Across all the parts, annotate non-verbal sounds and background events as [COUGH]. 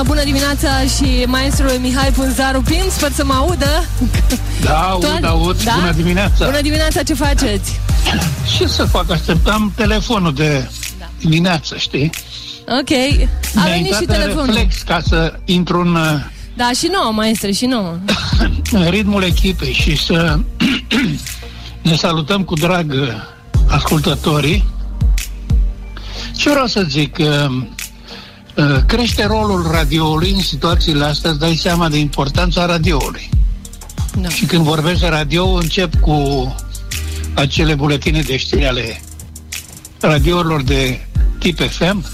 uh, bună dimineața și maestrului Mihai Punzaru Pim, sper să mă audă. Da, aud, Toat- aud, da? bună dimineața. Bună dimineața, ce faceți? Ce să fac? Așteptam telefonul de Da. dimineață, știi? Ok, a Mi-a venit și intrat în telefonul. reflex ca să intru în, uh, Da, și nouă, maestre, și nouă. [COUGHS] în ritmul echipei și să [COUGHS] ne salutăm cu drag uh, ascultătorii. Ce vreau să zic? Uh, uh, Crește rolul radioului în situațiile astea, îți dai seama de importanța radioului. Da. Și când vorbești de radio, încep cu acele buletine de știri ale radiourilor de tip FM,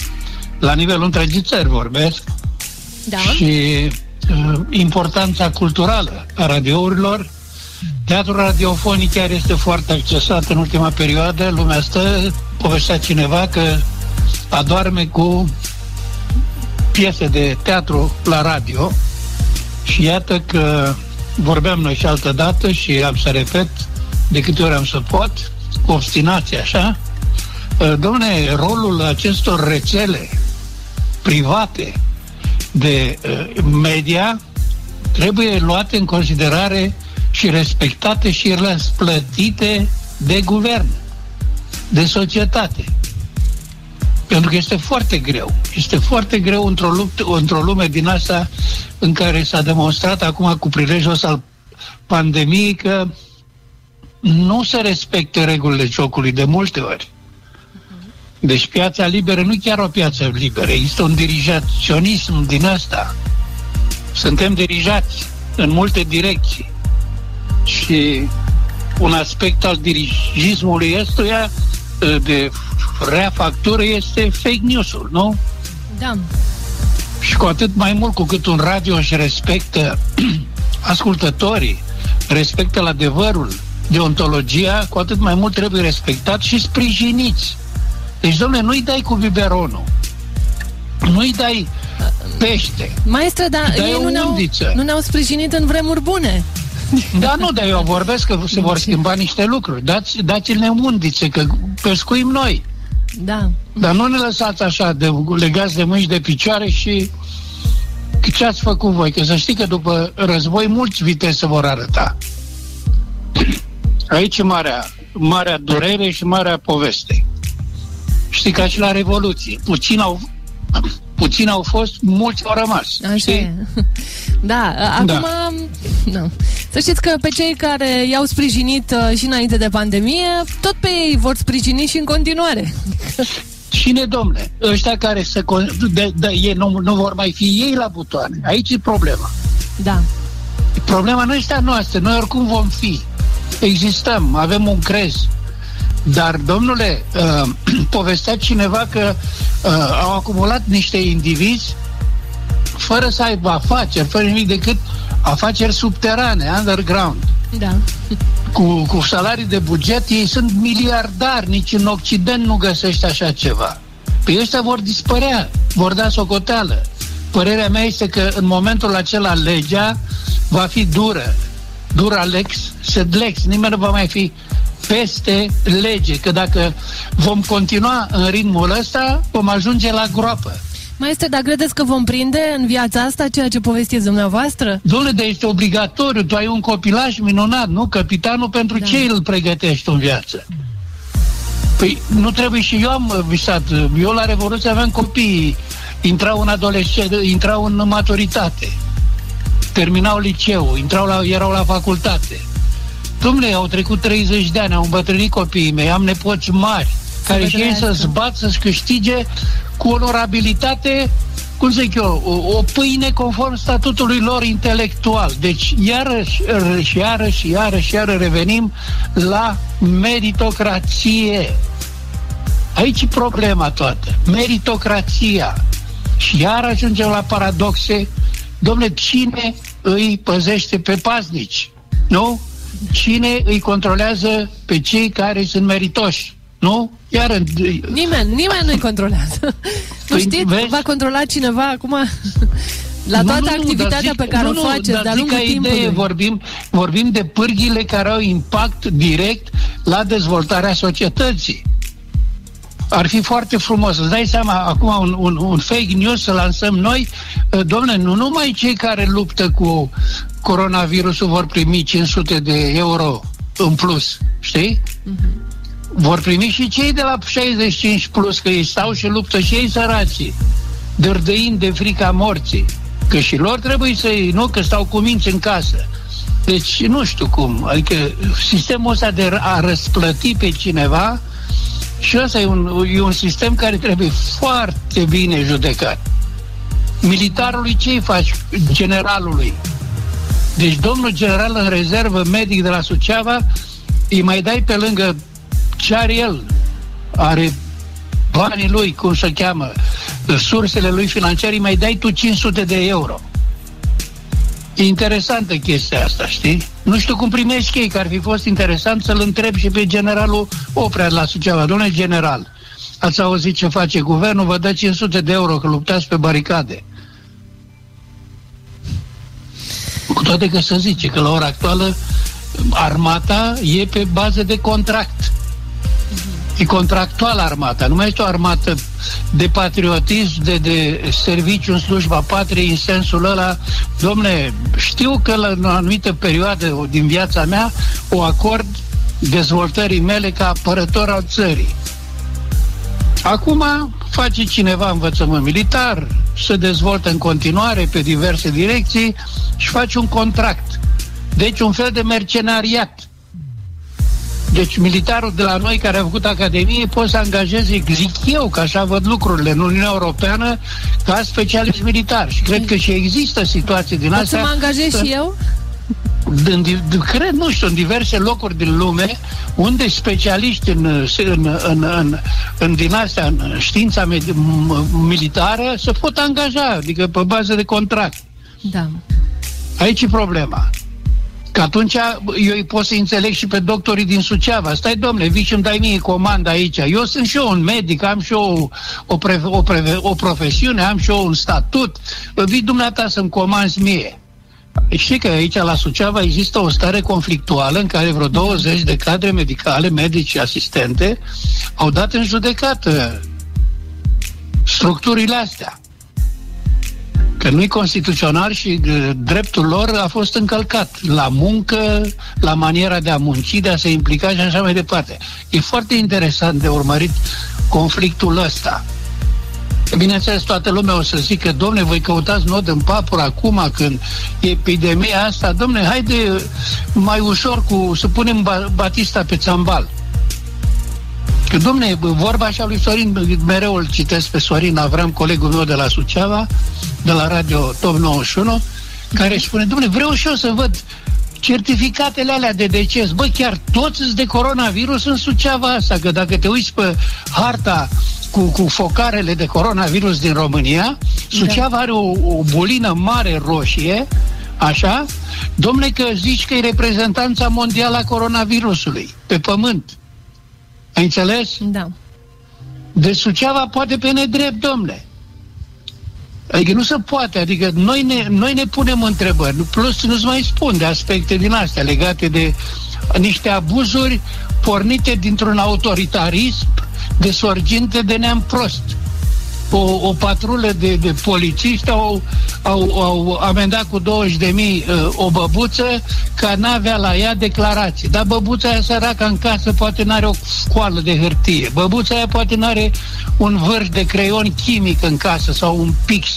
la nivelul întregii țări vorbesc, Da? și uh, importanța culturală a radiourilor. Teatrul radiofonic chiar este foarte accesat în ultima perioadă. Lumea stă, povestea cineva că adorme cu piese de teatru la radio și iată că vorbeam noi și altă dată și am să repet de câte ori am să pot, cu obstinație așa, Uh, domne, rolul acestor rețele private de uh, media trebuie luate în considerare și respectate și răsplătite de guvern, de societate. Pentru că este foarte greu. Este foarte greu într-o, luptă, într-o lume din asta în care s-a demonstrat acum cu prilejul ăsta al pandemiei că nu se respectă regulile jocului de multe ori. Deci piața liberă nu e chiar o piață liberă, există un dirijaționism din asta. Suntem dirijați în multe direcții. Și un aspect al dirigismului ăstuia de rea factură este fake news-ul, nu? Da. Și cu atât mai mult cu cât un radio își respectă [CLEARS THROAT] ascultătorii, respectă adevărul, deontologia, cu atât mai mult trebuie respectat și sprijiniți. Deci, domnule, nu-i dai cu biberonul. Nu-i dai pește. Maestre, dar Dar e ei o nu ne-au, undiță. nu ne-au sprijinit în vremuri bune. Da, nu, dar eu vorbesc că se vor schimba niște lucruri. Dați, dați-ne undițe, că pescuim noi. Da. Dar nu ne lăsați așa, de, legați de mâini și de picioare și ce ați făcut voi? Că să știi că după război mulți vitezi se vor arăta. Aici e marea, marea durere și marea poveste. Știi, ca și la Revoluție. Puțin au, puțin au fost, mulți au rămas. Așa știi? e. [LAUGHS] Da, acum... Da. Nu. Să știți că pe cei care i-au sprijinit uh, și înainte de pandemie, tot pe ei vor sprijini și în continuare. Cine, domne? Ăștia care se... con- De, de, ei nu, nu vor mai fi ei la butoane. Aici e problema. Da. Problema nu este a noastră. Noi oricum vom fi. Existăm, avem un crez. Dar, domnule, uh, [CLEARS THROAT] povestea cineva că uh, au acumulat niște indivizi fără să aibă afaceri, fără nimic decât afaceri subterane, underground. Da. Cu, cu salarii de buget, ei sunt miliardari, nici în Occident nu găsești așa ceva. Păi ăștia vor dispărea, vor da socoteală. Părerea mea este că în momentul acela legea va fi dură. Dura lex, sed lex. Nimeni nu va mai fi peste lege, că dacă vom continua în ritmul ăsta, vom ajunge la groapă. Maestre, dar credeți că vom prinde în viața asta ceea ce povestiți dumneavoastră? Domnule, de este obligatoriu, tu ai un copilaj minunat, nu? Capitanul pentru Da. ce îl pregătești în viață? Păi nu trebuie și eu am uh, visat. Eu la Revoluție aveam copii, intrau în adolescență, intrau în maturitate, terminau liceu, intrau la, erau la facultate. Domnule, au trecut 30 de ani, au îmbătrânit copiii mei, am nepoți mari, care și ei trăiască. să-ți bat, să-și câștige cu onorabilitate, cum zic eu, o, o pâine conform statutului lor intelectual. Deci, iarăși, și iarăși, iarăși, iarăși revenim la meritocrație. Aici e problema toată. Meritocrația. Și iar ajungem la paradoxe. Domnule, cine îi păzește pe paznici? Nu? Cine îi controlează pe cei care sunt meritoși? Nu? Iar în- Nimeni, nimeni nu-i controlează. [LAUGHS] nu Păi, știți? vezi? Va controla cineva acum [LAUGHS] la Nu, toată nu, nu, activitatea dar zic- pe care nu, o nu, faceți dar de-a zic lungul ca idee, timpului. vorbim, vorbim de pârghile care au impact direct la dezvoltarea societății. ar fi foarte frumos. Îți dai seama, acum un, un, un fake news să lansăm noi, uh, domnule, nu numai cei care luptă cu coronavirusul vor primi 500 de euro în plus, știi? Uh-huh. Vor primi și cei de la 65 plus, că ei stau și luptă și ei săracii, dârdăind de frica morții. Că și lor trebuie să nu, că stau cu minți în casă. Deci nu știu cum. Adică sistemul ăsta de a răsplăti pe cineva și ăsta e un, e un sistem care trebuie foarte bine judecat. Militarului ce îi faci? Generalului. Deci domnul general în rezervă, medic de la Suceava, îi mai dai pe lângă ce are el. Are banii lui, cum se cheamă, sursele lui financiare, îi mai dai tu 500 de euro. E interesantă chestia asta, știi? Nu știu cum primești ei, că ar fi fost interesant să-l întreb și pe generalul Oprea de la Suceava. Domnule general, ați auzit ce face guvernul, vă dă 500 de euro că luptați pe baricade. Cu toate că se zice că la ora actuală armata e pe bază de contract. E contractual armata, nu mai este o armată de patriotism, de, de serviciu în slujba patriei, în sensul ăla. Domne, știu că la o anumită perioadă din viața mea o acord dezvoltării mele ca apărător al țării. Acum face cineva învățământ militar, se dezvoltă în continuare pe diverse direcții și face un contract. Deci un fel de mercenariat deci militarul de la noi care a făcut Academie poate să angajeze, zic eu, că așa văd lucrurile, în Uniunea Europeană, ca specialist militar. Și cred că și există situații din astea. să mă angajez să... și eu? În, cred, nu știu, în diverse locuri din lume unde specialiști în, în, în, în, în din astea, în știința militară se pot angaja, adică pe bază de contract. Da. Aici e problema. Că atunci eu îi pot să înțeleg și pe doctorii din Suceava. Stai, domnule, vii și îmi dai mie comanda aici. Eu sunt și eu un medic, am și eu o, pre, o, pre, o profesiune, am și eu un statut. Vii dumneata să-mi comanzi mie. Știi că aici la Suceava există o stare conflictuală în care vreo 20 de cadre medicale, medici și asistente au dat în judecată structurile astea că nu-i constituțional și uh, dreptul lor a fost încălcat la muncă, la maniera de a munci, de a se implica și așa mai departe. E foarte interesant de urmărit conflictul ăsta. Bineînțeles, toată lumea o să zică, domne, voi căutați nod în papur acum când e epidemia asta, domne, haide mai ușor cu să punem Batista pe țambal. Că, domne, vorba așa lui Sorin, mereu îl citesc pe Sorin Avram, colegul meu de la Suceava, de la Radio Top 91, care spune, domne, vreau și eu să văd certificatele alea de deces. Bă, chiar toți sunt de coronavirus în Suceava asta, că dacă te uiți pe harta cu, cu focarele de coronavirus din România, Suceava are o, o bulină mare roșie, așa, domnule că zici că e reprezentanța mondială a coronavirusului pe pământ. Ai înțeles? Da. De Suceava poate pe nedrept, domnule. Adică nu se poate, adică noi ne, noi ne punem întrebări, plus nu-ți mai spun de aspecte din astea legate de niște abuzuri pornite dintr-un autoritarism de sorginte de neam prost o, o patrulă de, de polițiști au, au, au amendat cu 20 de mii uh, o băbuță că n-avea la ea declarație. Dar băbuța aia săracă în casă poate n-are o scoală de hârtie. Băbuța aia poate n-are un vârf de creion chimic în casă sau un pix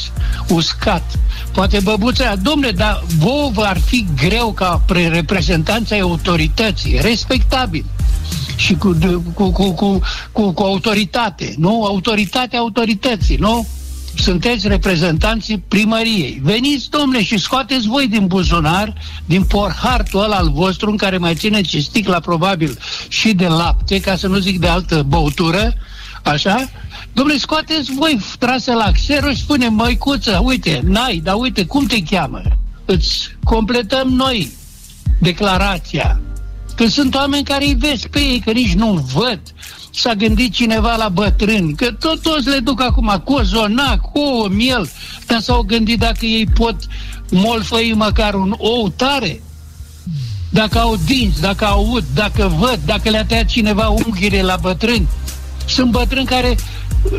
uscat. Poate băbuța aia, domnule, dar vouă ar fi greu ca reprezentanța autorității, respectabil și cu, cu, cu, cu, cu, cu autoritate, nu? Autoritatea autorității, nu? Sunteți reprezentanții primăriei. Veniți, domnule, și scoateți voi din buzunar, din porhartul ăla al vostru, în care mai țineți sticla, probabil, și de lapte, ca să nu zic de altă băutură, așa? Domnule, scoateți voi trase la xero și spune, măicuță, uite, n-ai, dar uite, cum te cheamă? Îți completăm noi declarația. Că sunt oameni care îi vezi pe ei, că nici nu văd. S-a gândit cineva la bătrâni, că tot toți le duc acum cozonac, ouă, miel, dar s-au gândit dacă ei pot molfăi măcar un ou tare, dacă au dinți, dacă aud, dacă văd, dacă le-a tăiat cineva unghiile la bătrâni. Sunt bătrâni care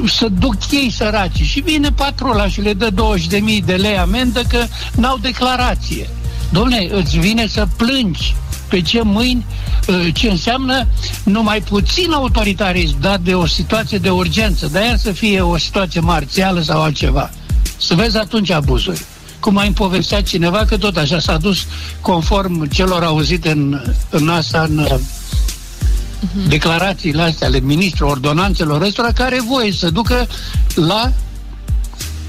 să duc ei săraci și vine patrula și le dă 20.000 de lei amendă că n-au declarație. Domne, îți vine să plângi pe ce mâini, ă, ce înseamnă numai puțin autoritarism dat de o situație de urgență, de aia să fie o situație marțială sau altceva. Să vezi atunci abuzuri. Cum a povestea cineva că tot așa s-a dus conform celor auzite în, în asta, în uh-huh. declarațiile astea ale ministrului ordonanțelor ăstora care voie să ducă la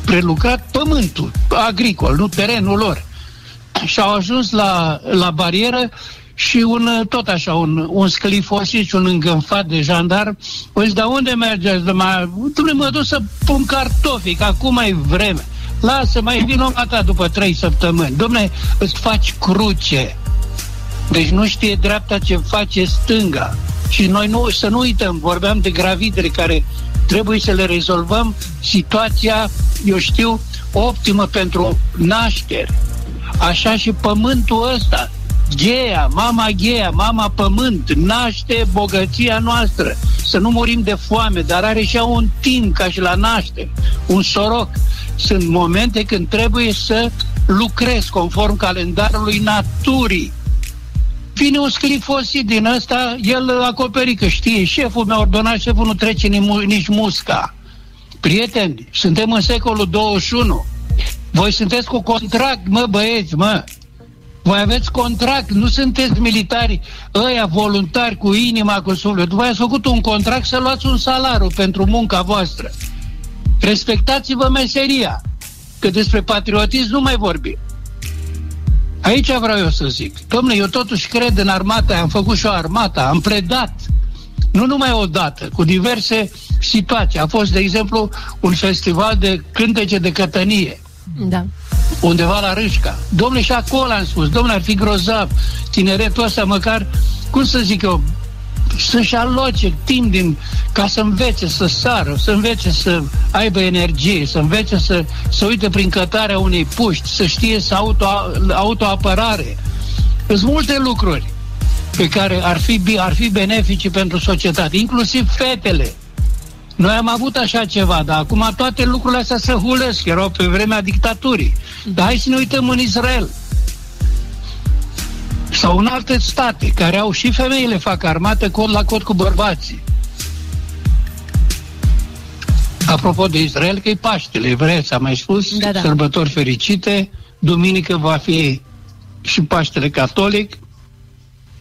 prelucrat pământul agricol, nu terenul lor. Și au ajuns la, la barieră și un, tot așa, un, un sclifosit un îngânfat de jandarm. Păi, dar unde mergeți? Dumne, mă duc să pun cartofi, că acum e vreme. Lasă, mai vin o ta după trei săptămâni. Domne, îți faci cruce. Deci nu știe dreapta ce face stânga. Și noi nu, să nu uităm, vorbeam de gravidere care trebuie să le rezolvăm situația, eu știu, optimă pentru naștere. Așa și pământul ăsta, Gheea, mama Gheea, mama pământ, naște bogăția noastră. Să nu murim de foame, dar are și un timp ca și la naște, un soroc. Sunt momente când trebuie să lucrezi conform calendarului naturii. Vine un sclifosit din ăsta, el acoperi că știe, șeful mi-a ordonat, șeful nu trece nici musca. Prieteni, suntem în secolul 21. Voi sunteți cu contract, mă băieți, mă. Voi aveți contract, nu sunteți militari, ăia voluntari cu inima, cu sufletul. Voi ați făcut un contract să luați un salariu pentru munca voastră. Respectați-vă meseria, că despre patriotism nu mai vorbim. Aici vreau eu să zic. Domnule, eu totuși cred în armata, am făcut și o armată, am predat. Nu numai o dată, cu diverse situații. A fost, de exemplu, un festival de cântece de cătănie. Da undeva la Râșca. Domnule, și acolo am spus, domnule, ar fi grozav tineretul ăsta măcar, cum să zic eu, să-și aloce timp din, ca să învețe să sară, să învețe să aibă energie, să învețe să, să uite prin cătarea unei puști, să știe să auto, autoapărare. Sunt multe lucruri pe care ar fi, ar fi benefici pentru societate, inclusiv fetele. Noi am avut așa ceva, dar acum toate lucrurile astea se hulesc, erau pe vremea dictaturii. Dar hai să ne uităm în Israel. Sau în alte state care au și femeile fac armată cod la cod cu bărbații. Apropo de Israel, că e Paștele, vreți, am mai spus, da, da. sărbători fericite, duminică va fi și Paștele Catolic,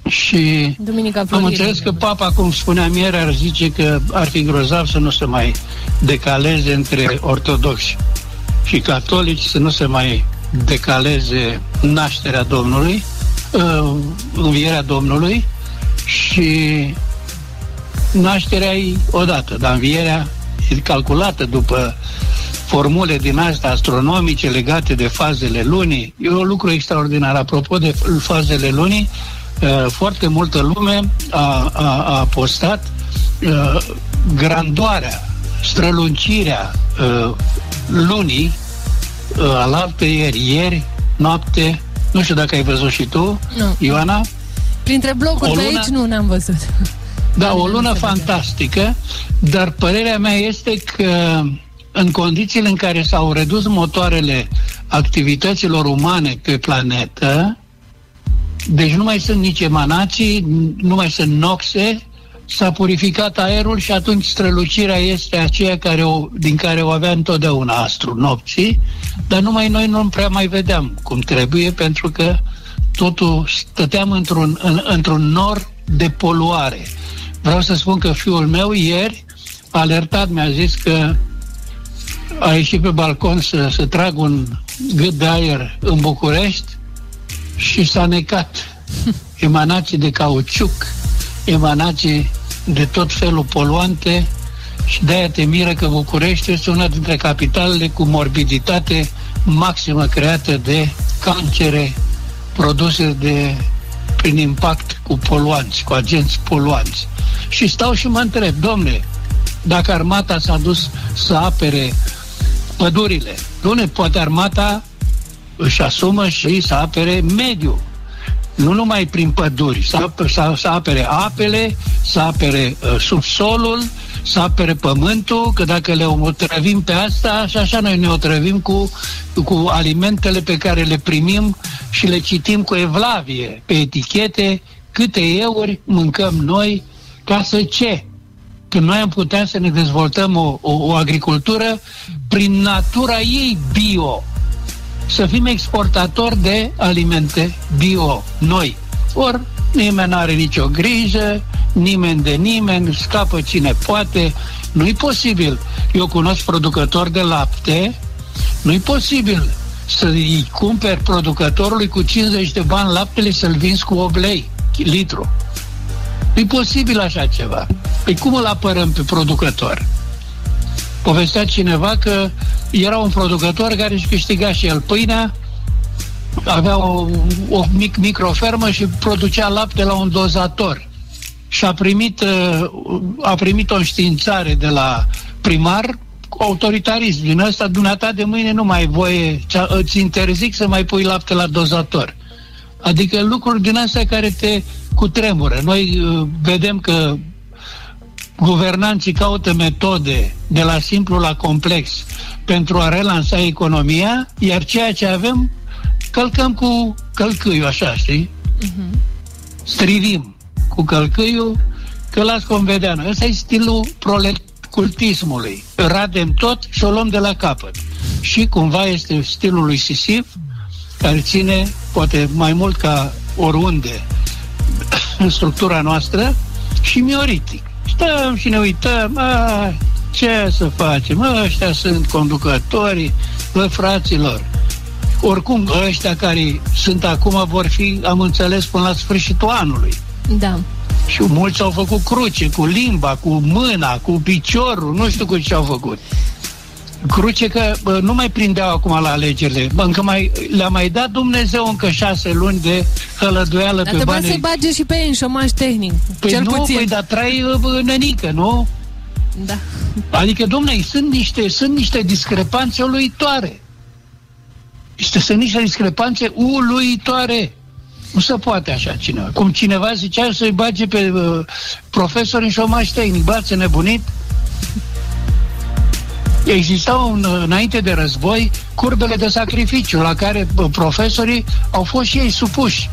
și Duminica am înțeles că papa, cum spuneam ieri, ar zice că ar fi grozav să nu se mai decaleze între ortodoxi și catolici, să nu se mai decaleze nașterea Domnului, uh, învierea Domnului și nașterea e odată, dar învierea e calculată după formule din astea astronomice legate de fazele lunii. E un lucru extraordinar. Apropo de fazele lunii, Uh, foarte multă lume a, a, a postat uh, grandoarea, strălucirea uh, lunii uh, alaltă ieri, ieri, noapte, nu știu dacă ai văzut și tu, nu. Ioana. Printre blocuri lună, aici nu ne-am văzut. Da, o lună fantastică, dar părerea mea este că în condițiile în care s-au redus motoarele activităților umane pe planetă, deci nu mai sunt nici emanații, nu mai sunt noxe, s-a purificat aerul și atunci strălucirea este aceea care o, din care o avea întotdeauna astru nopții, dar numai noi nu prea mai vedeam cum trebuie, pentru că totul stăteam într-un, în, într-un nor de poluare. Vreau să spun că fiul meu ieri a alertat, mi-a zis că a ieșit pe balcon să, să trag un gât de aer în București și s-a necat [LAUGHS] emanații de cauciuc, emanații de tot felul poluante și de-aia te miră că București este una dintre capitalele cu morbiditate maximă creată de cancere produse de prin impact cu poluanți, cu agenți poluanți. Și stau și mă întreb, domne, dacă armata s-a dus să apere pădurile, nu poate armata își asumă și să apere mediul. Nu numai prin păduri, să, să, să apere apele, să apere uh, subsolul, să apere pământul, că dacă le otrăvim pe asta, și așa noi ne otrăvim cu, cu alimentele pe care le primim și le citim cu evlavie pe etichete, câte euri mâncăm noi, ca să ce? Când noi am putea să ne dezvoltăm o, o, o agricultură prin natura ei bio, să fim exportatori de alimente bio, noi. Ori nimeni nu are nicio grijă, nimeni de nimeni, scapă cine poate. Nu-i posibil. Eu cunosc producători de lapte, nu-i posibil să-i cumperi producătorului cu 50 de bani laptele să-l vinzi cu 8 lei litru. Nu-i posibil așa ceva. Păi cum îl apărăm pe producător? Povestea cineva că era un producător care își câștiga și el pâinea, avea o, o mic, microfermă și producea lapte la un dozator. Și a primit, uh, a primit o înștiințare de la primar autoritarism. Din ăsta, dumneata de mâine nu mai voie, îți interzic să mai pui lapte la dozator. Adică lucruri din astea care te cutremură. Noi uh, vedem că guvernanții caută metode de la simplu la complex pentru a relansa economia, iar ceea ce avem călcăm cu călcâiul, așa, știi? Uh-huh. Strivim cu călcâiul, că las convedeană. Ăsta e stilul proletcultismului. Radem tot și o luăm de la capăt. Și cumva este stilul lui Sisif, care ține, poate mai mult ca oriunde, [COUGHS] în structura noastră, și mioritic. Stăm și ne uităm, a, ce să facem, ăștia sunt conducătorii, bă, fraților, oricum, ăștia care sunt acum vor fi, am înțeles, până la sfârșitul anului. Da. Și mulți au făcut cruce cu limba, cu mâna, cu piciorul, nu știu cu ce au făcut. Cruce că bă, nu mai prindeau acum la alegerile. Bă, încă mai, le-a mai dat Dumnezeu încă șase luni de hălăduială dar pe bani. să-i bage și pe ei în șomaș tehnic. Păi cel nu, puțin. păi dar trai nănică, nu? Da. Adică, domnule, sunt niște, sunt niște discrepanțe uluitoare. Este, sunt niște discrepanțe uluitoare. Nu se poate așa cineva. Cum cineva zicea să-i bage pe uh, profesori în șomaș tehnic. Bă, ați nebunit? Existau un, înainte de război curbele de sacrificiu la care uh, profesorii au fost și ei supuși.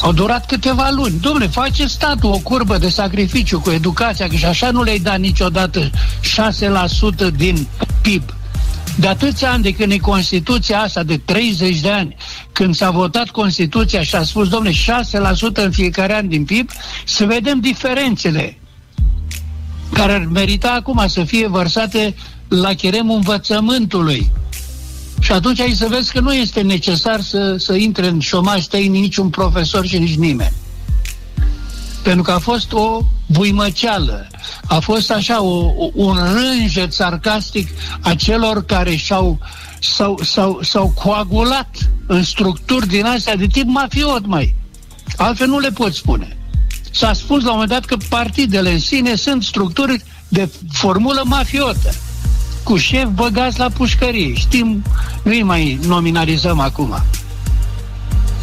Au durat câteva luni. Domnule, face statul o curbă de sacrificiu cu educația, că și așa nu le-ai dat niciodată 6% din PIB de atâția ani de când e Constituția asta, de 30 de ani, când s-a votat Constituția și a spus, domne, 6% în fiecare an din PIB, să vedem diferențele care ar merita acum să fie vărsate la cheremul învățământului. Și atunci ai să vezi că nu este necesar să, să intre în șomaj tehnic niciun profesor și nici nimeni. Pentru că a fost o buimăceală, a fost așa o, un rânjet sarcastic a celor care și-au, s-au, s-au, s-au coagulat în structuri din astea de tip mafiot, mai. Altfel nu le pot spune. S-a spus la un moment dat că partidele în sine sunt structuri de formulă mafiotă cu șef băgați la pușcărie. Știm, nu-i mai nominalizăm acum.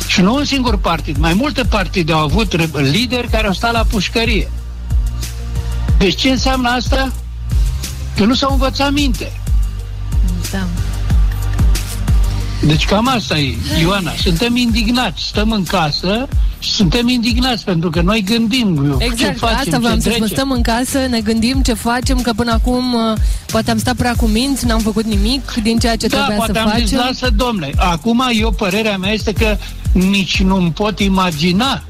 Și nu un singur partid, mai multe partide au avut lideri care au stat la pușcărie. Deci ce înseamnă asta? Că nu s-au învățat minte. Da. Deci cam asta e, Ioana. Suntem indignați. Stăm în casă și suntem indignați pentru că noi gândim exact, ce facem, asta vreau să spun. Stăm în casă, ne gândim ce facem, că până acum uh, poate am stat prea cu minți, n-am făcut nimic din ceea ce da, trebuia poate să am facem. Zis, lasă, domnule, acum eu, părerea mea este că nici nu pot imagina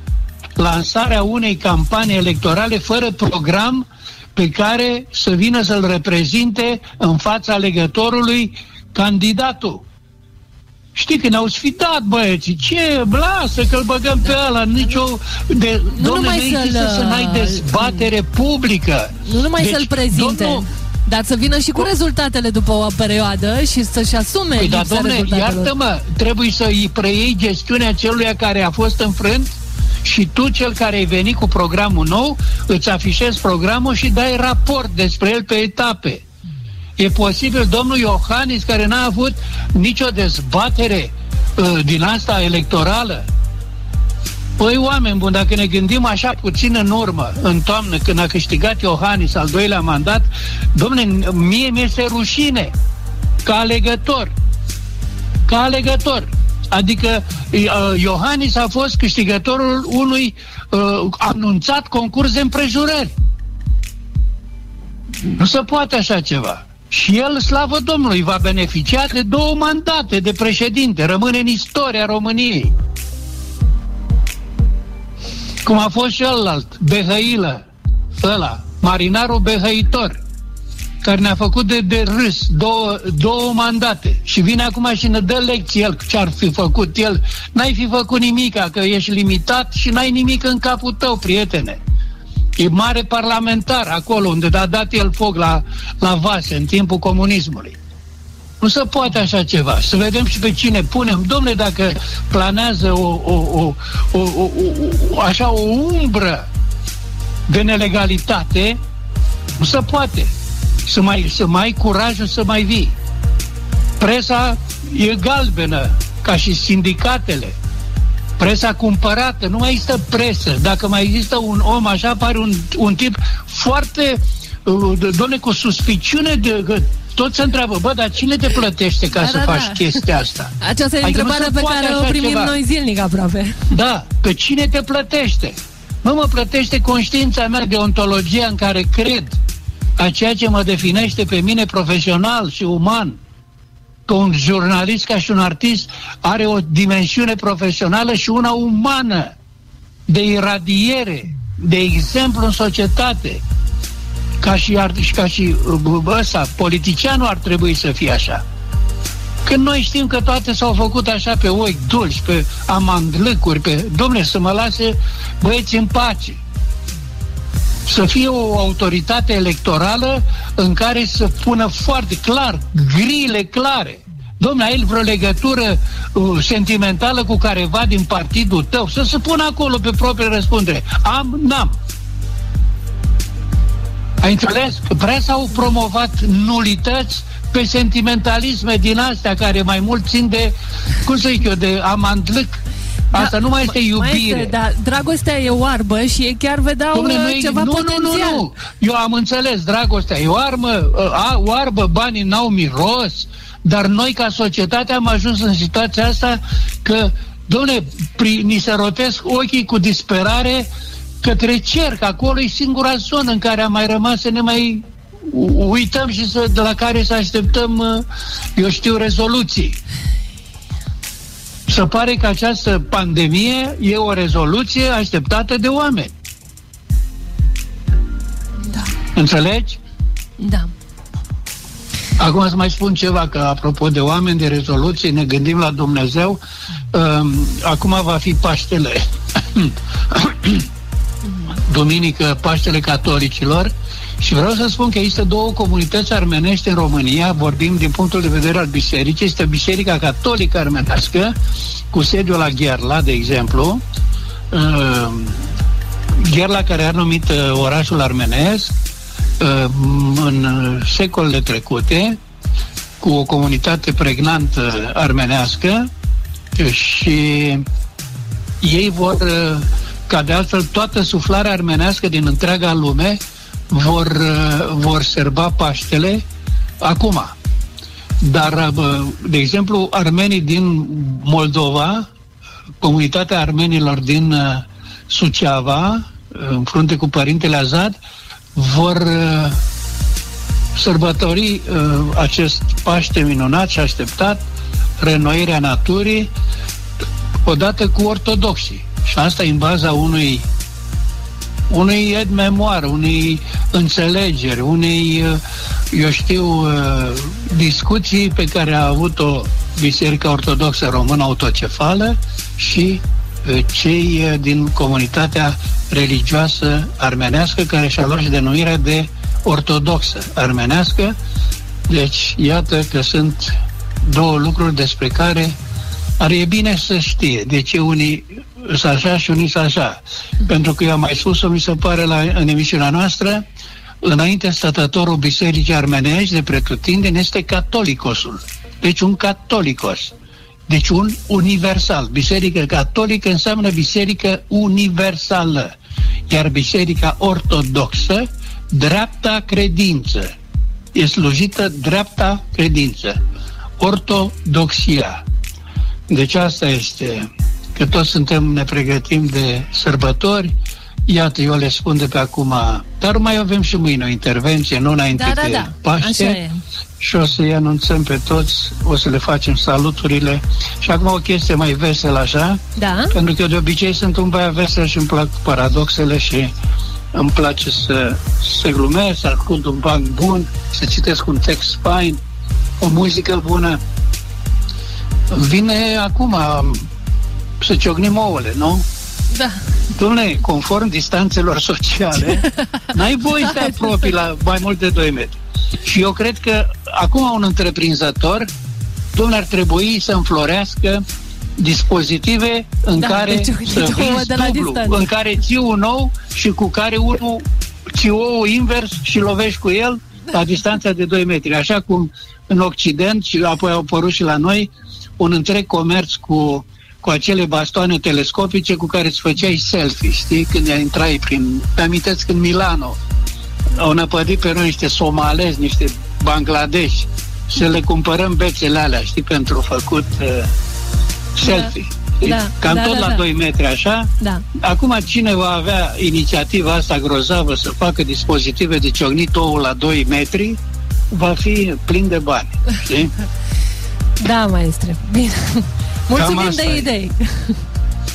lansarea unei campanii electorale fără program pe care să vină să-l reprezinte în fața alegătorului candidatul. Știi că ne-au sfidat băieții, ce, lasă că-l băgăm pe ăla, nicio... De, nu domnule, numai nu există să n-ai dezbatere publică. Nu numai deci, să-l prezinte. Domnul, dar să vină și cu rezultatele după o perioadă și să-și asume păi, da, lipsa domne, rezultatelor. iartă-mă, trebuie să îi preiei gestiunea celui care a fost înfrânt și tu, cel care ai venit cu programul nou, îți afișezi programul și dai raport despre el pe etape. E posibil domnul Iohannis, care n-a avut nicio dezbatere uh, din asta electorală, Păi, oameni buni, dacă ne gândim așa puțin în urmă, în toamnă, când a câștigat Iohannis al doilea mandat, domne, mie mi-este rușine ca alegător. Ca alegător. Adică uh, Iohannis a fost câștigătorul unui uh, anunțat concurs de împrejurări. Nu se poate așa ceva. Și el, slavă Domnului, va beneficia de două mandate de președinte. Rămâne în istoria României. Cum a fost și ălalt, Behăilă, ăla, marinarul behăitor, care ne-a făcut de, de râs două, două mandate și vine acum și ne dă lecții el ce ar fi făcut el. N-ai fi făcut nimic, că ești limitat și n-ai nimic în capul tău, prietene. E mare parlamentar acolo unde a dat el foc la, la vase în timpul comunismului. Nu se poate așa ceva. Să vedem și pe cine punem. Domnule, dacă planează o, o, o, o, o, o, așa o umbră de nelegalitate, nu se poate. Să mai, să mai ai curajul să mai vii. Presa e galbenă, ca și sindicatele. Presa cumpărată, nu mai există presă. Dacă mai există un om așa, pare un, un tip foarte, uh, doamne, cu suspiciune de tot se întreabă, bă, dar cine te plătește ca da, să da, faci da. chestia asta? Aceasta e adică întrebarea pe care o primim ceva. noi zilnic aproape. Da, pe cine te plătește? Mă, mă plătește conștiința mea de ontologia în care cred a ceea ce mă definește pe mine profesional și uman. Că un jurnalist ca și un artist are o dimensiune profesională și una umană de iradiere, de exemplu în societate ca și, ar, ca și ăsta, politicianul ar trebui să fie așa. Când noi știm că toate s-au făcut așa pe ochi dulci, pe amandlăcuri, pe... Domne, să mă lase băieți în pace. Să fie o autoritate electorală în care să pună foarte clar, grile clare. Domnule, ai el vreo legătură uh, sentimentală cu careva din partidul tău? Să se pună acolo pe proprie răspundere. Am, n-am. Ai înțeles? Presa au promovat nulități pe sentimentalisme din astea care mai mult țin de, cum să zic eu, de amandlâc. Da, Asta da, nu mai este iubire. Mai este, dar dragostea e oarbă și ei chiar vedeau Dom'le, noi, ceva nu, potențial. Nu, nu, nu. Eu am înțeles, dragostea e oarbă, a, oarbă, banii n-au miros, dar noi ca societate am ajuns în situația asta că, domne, ni se rotesc ochii cu disperare către cer, că acolo e singura zonă în care am mai rămas să ne mai uităm și să, de la care să așteptăm, uh, eu știu, rezoluții. Se pare că această pandemie e o rezoluție așteptată de oameni. Da. Înțelegi? Da. Acum să mai spun ceva, că apropo de oameni, de rezoluții, ne gândim la Dumnezeu. Um, acum va fi Paștele. duminică Paștele Catolicilor și vreau să spun că există două comunități armenești în România, vorbim din punctul de vedere al bisericii, este Biserica Catolică Armenească, cu sediul la Gherla, de exemplu, uh, Gherla care a numit uh, orașul armenesc uh, în secolele trecute, cu o comunitate pregnantă armenească și ei vor ca de altfel toată suflarea armenească din întreaga lume vor, uh, vor serba Paștele acum. Dar, uh, de exemplu, armenii din Moldova, comunitatea armenilor din uh, Suceava, în frunte cu Părintele Azad, vor sărbători acest Paște minunat și așteptat, renoirea naturii, odată cu ortodoxii. Și asta e în baza unui unui ed memoar, unei înțelegeri, unei, uh, eu știu, uh, discuții pe care a avut-o Biserica Ortodoxă Română Autocefală și uh, cei din comunitatea religioasă armenească care și-a luat și denumirea de ortodoxă armenească. Deci, iată că sunt două lucruri despre care ar e bine să știe de ce unii sunt așa și unii sunt așa. Pentru că eu am mai spus-o, mi se pare, la, în emisiunea noastră, înainte stătătorul Bisericii Armenești de pretutindeni este catolicosul. Deci un catolicos. Deci un universal. Biserică catolică înseamnă biserică universală. Iar biserica ortodoxă, dreapta credință. E slujită dreapta credință. Ortodoxia. Deci asta este că toți suntem, ne pregătim de sărbători, Iată, eu le spun de pe acum, dar mai avem și mâine o intervenție, nu înainte da, da, de da. Paște. Și o să-i anunțăm pe toți, o să le facem saluturile. Și acum o chestie mai veselă așa, da. pentru că eu de obicei sunt un băiat vesel și îmi plac paradoxele și îmi place să, să glumesc, să ascult un banc bun, să citesc un text fain, o muzică bună. Vine acum să ciocnim ouăle, nu? Da. Dom'le, conform distanțelor sociale, [LAUGHS] n-ai voie să apropii la mai mult de 2 metri. Și eu cred că acum un întreprinzător, domnule, ar trebui să înflorească dispozitive în Da, care deci să uite, ouă vinzi de la dublu, distanță. în care ții un ou și cu care unul ții ou invers și lovești cu el la distanța de 2 metri. Așa cum în Occident și apoi au apărut și la noi un întreg comerț cu cu acele bastoane telescopice cu care îți făceai selfie, știi? Când intrai prin... Te amintesc în Milano, au năpădit pe noi niște somalezi, niște bangladeși, să le cumpărăm bețele alea, știi, pentru făcut uh, selfie. Da, știi? da, Cam da, tot da, la da. 2 metri, așa. Da. Acum cine va avea inițiativa asta grozavă să facă dispozitive de ciocnit oul la 2 metri, va fi plin de bani, știi? [LAUGHS] Da, maestre. Bine. Mulțumim asta de e. idei.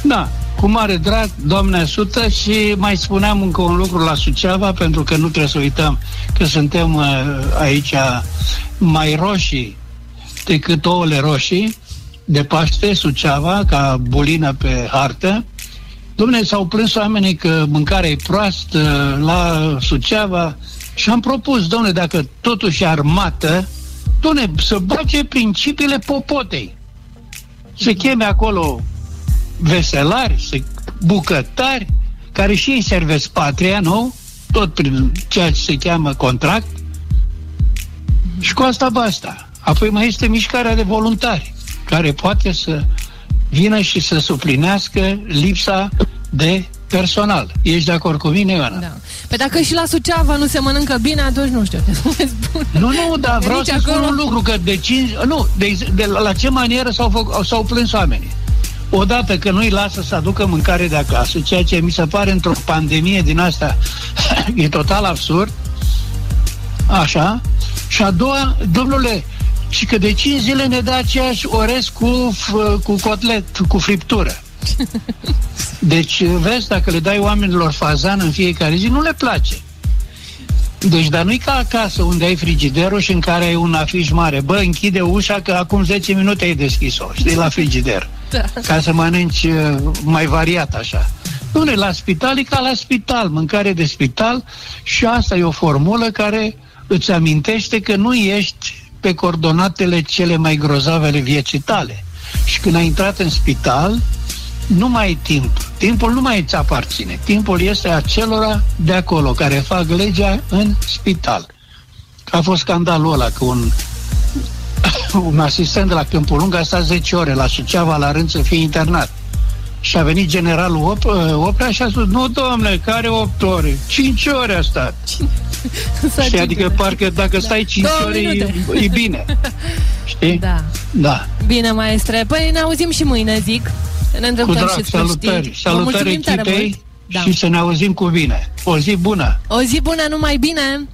Da, cu mare drag, Doamne ajută și mai spuneam încă un lucru la Suceava, pentru că nu trebuie să uităm că suntem uh, aici mai roșii decât ouăle roșii de Paște, Suceava, ca bulină pe hartă. Dom'le, s-au plâns oamenii că mâncarea e proastă la Suceava și am propus, domnule, dacă totuși e armată, domnule, să bage principiile popotei. Se cheme acolo veselari, se- bucătari, care și ei servesc patria, nu? Tot prin ceea ce se cheamă contract. Și cu asta basta. Apoi mai este mișcarea de voluntari, care poate să vină și să suplinească lipsa de personal. Ești de acord cu mine, Ioana? Da. Pe dacă și la Suceava nu se mănâncă bine, atunci nu știu ce să mai spun. Nu, nu, dar Că vreau nici să spun acolo- un lucru, că de 5... Nu, de, de, la, la ce manieră s-au, făc, s-au plâns oamenii? Odată că nu-i lasă să aducă mâncare de acasă, ceea ce mi se pare într-o pandemie din asta [LAUGHS] e total absurd, așa, și a doua, domnule, și că de 5 zile ne dă aceeași orez cu, f- cu cotlet, cu friptură. [LAUGHS] Deci, vezi, dacă le dai oamenilor fazan în fiecare zi, nu le place. Deci, dar nu-i ca acasă unde ai frigiderul și în care ai un afiș mare. Bă, închide ușa că acum 10 minute ai deschis-o, știi, la frigider. Da. Ca să mănânci uh, mai variat așa. Nu, la spital e ca la spital, mâncare de spital și asta e o formulă care îți amintește că nu ești pe coordonatele cele mai grozave ale vieții tale. Și când ai intrat în spital, nu mai ai timp. Timpul nu mai îți aparține. Timpul este acelora de acolo care fac legea în spital. A fost scandalul ăla că un, [COUGHS] un asistent de la Câmpul Lung a stat 10 ore la Suceava la rând să fie internat. Și a venit generalul Op- Oprea și a spus, nu domnule, care 8 ore? 5 ore a stat. [LAUGHS] Să Știi, adică citire. parcă dacă stai 5 Două ore e, minute. e bine. [LAUGHS] Știi? Da. Da. Bine, maestre. Păi ne auzim și mâine, zic. Ne Cu îndreptăm drag, și spre salutări. știri. Vă Salutări mulțumim tare mult. echipei Da. și să ne auzim cu bine. O zi bună! O zi bună, numai bine!